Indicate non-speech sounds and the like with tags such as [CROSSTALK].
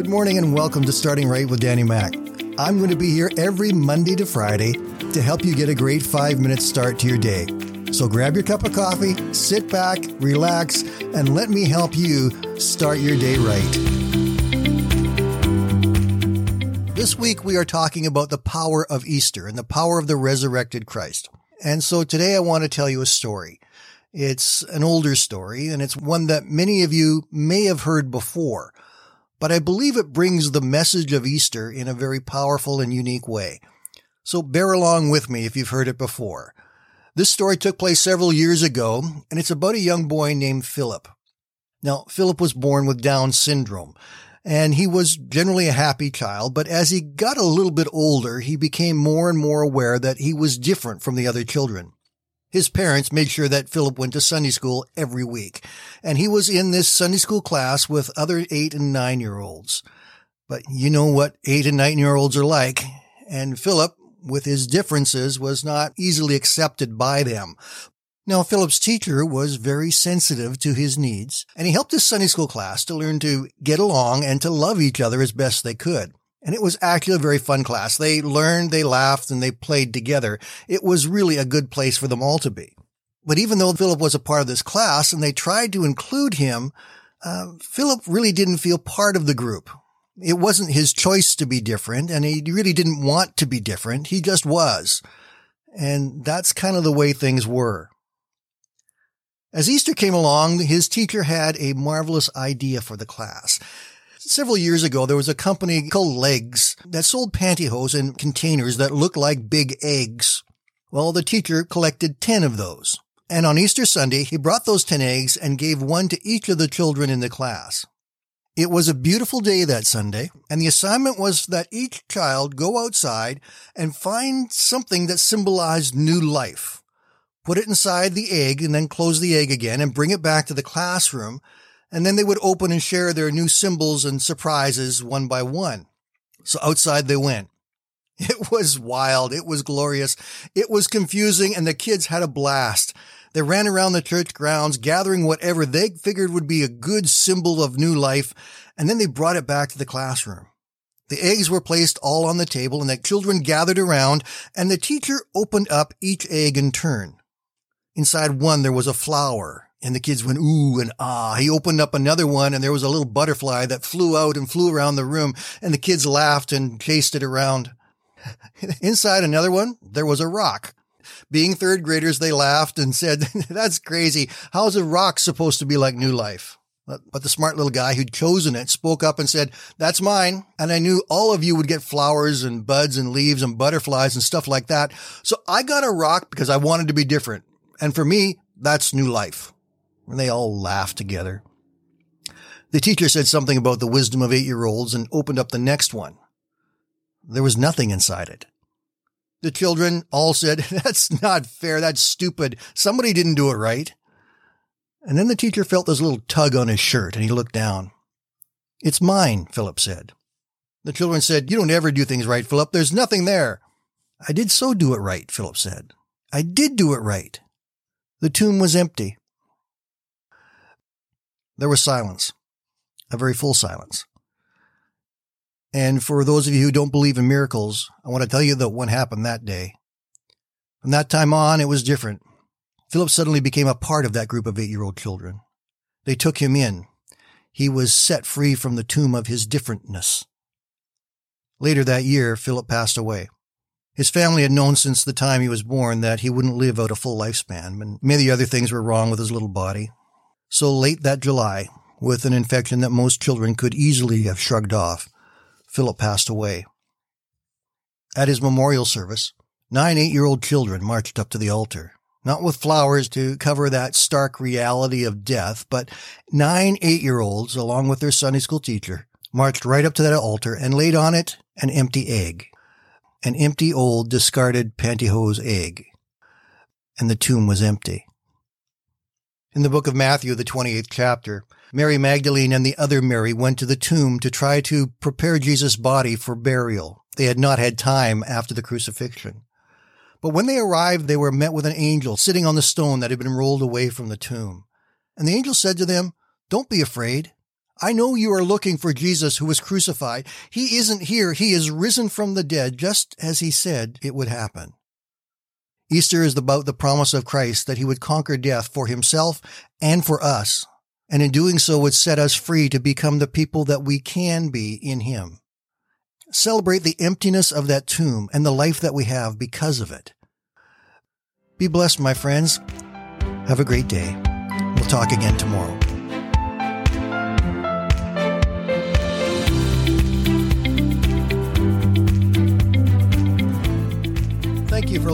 Good morning and welcome to Starting Right with Danny Mac. I'm going to be here every Monday to Friday to help you get a great five minute start to your day. So grab your cup of coffee, sit back, relax, and let me help you start your day right. This week we are talking about the power of Easter and the power of the resurrected Christ. And so today I want to tell you a story. It's an older story and it's one that many of you may have heard before but I believe it brings the message of Easter in a very powerful and unique way. So bear along with me if you've heard it before. This story took place several years ago, and it's about a young boy named Philip. Now, Philip was born with Down syndrome, and he was generally a happy child, but as he got a little bit older, he became more and more aware that he was different from the other children. His parents made sure that Philip went to Sunday school every week, and he was in this Sunday school class with other eight and nine year olds. But you know what eight and nine year olds are like, and Philip, with his differences, was not easily accepted by them. Now, Philip's teacher was very sensitive to his needs, and he helped his Sunday school class to learn to get along and to love each other as best they could. And it was actually a very fun class. They learned, they laughed, and they played together. It was really a good place for them all to be. But even though Philip was a part of this class and they tried to include him, uh, Philip really didn't feel part of the group. It wasn't his choice to be different, and he really didn't want to be different. He just was. And that's kind of the way things were. As Easter came along, his teacher had a marvelous idea for the class. Several years ago, there was a company called L'eggs that sold pantyhose in containers that looked like big eggs. Well, the teacher collected 10 of those. And on Easter Sunday, he brought those 10 eggs and gave one to each of the children in the class. It was a beautiful day that Sunday, and the assignment was that each child go outside and find something that symbolized new life. Put it inside the egg and then close the egg again and bring it back to the classroom and then they would open and share their new symbols and surprises one by one. So outside they went. [LAUGHS] It was wild. It was glorious. It was confusing and the kids had a blast. They ran around the church grounds, gathering whatever they figured would be a good symbol of new life, and then they brought it back to the classroom. The eggs were placed all on the table and the children gathered around and the teacher opened up each egg in turn. Inside one, there was a flower and the kids went ooh and ah. He opened up another one and there was a little butterfly that flew out and flew around the room and the kids laughed and chased it around. [LAUGHS] Inside another one, there was a rock. Being third graders, they laughed and said, [LAUGHS] that's crazy. How's a rock supposed to be like new life? But the smart little guy who'd chosen it spoke up and said, that's mine. And I knew all of you would get flowers and buds and leaves and butterflies and stuff like that. So I got a rock because I wanted to be different. And for me, that's new life and they all laughed together. The teacher said something about the wisdom of eight year olds and opened up the next one. There was nothing inside it. The children all said, [LAUGHS] That's not fair. That's stupid. Somebody didn't do it right. And then the teacher felt this little tug on his shirt and he looked down. It's mine, Philip said. The children said, You don't ever do things right, Philip. There's nothing there. I did so do it right, Philip said. I did do it right. The tomb was empty. There was silence, a very full silence. And for those of you who don't believe in miracles, I want to tell you that what happened that day. From that time on, it was different. Philip suddenly became a part of that group of eight year old children. They took him in. He was set free from the tomb of his differentness. Later that year, Philip passed away. His family had known since the time he was born that he wouldn't live out a full lifespan, and many other things were wrong with his little body. So late that July, with an infection that most children could easily have shrugged off, Philip passed away. At his memorial service, nine eight-year-old children marched up to the altar, not with flowers to cover that stark reality of death, but nine eight-year-olds, along with their Sunday school teacher, marched right up to that altar and laid on it an empty egg, an empty old discarded pantyhose egg. And the tomb was empty. In the book of Matthew, the 28th chapter, Mary Magdalene and the other Mary went to the tomb to try to prepare Jesus' body for burial. They had not had time after the crucifixion. But when they arrived, they were met with an angel sitting on the stone that had been rolled away from the tomb. And the angel said to them, Don't be afraid. I know you are looking for Jesus who was crucified. He isn't here. He is risen from the dead, just as he said it would happen. Easter is about the promise of Christ that he would conquer death for himself and for us, and in doing so would set us free to become the people that we can be in him. Celebrate the emptiness of that tomb and the life that we have because of it. Be blessed, my friends. Have a great day. We'll talk again tomorrow.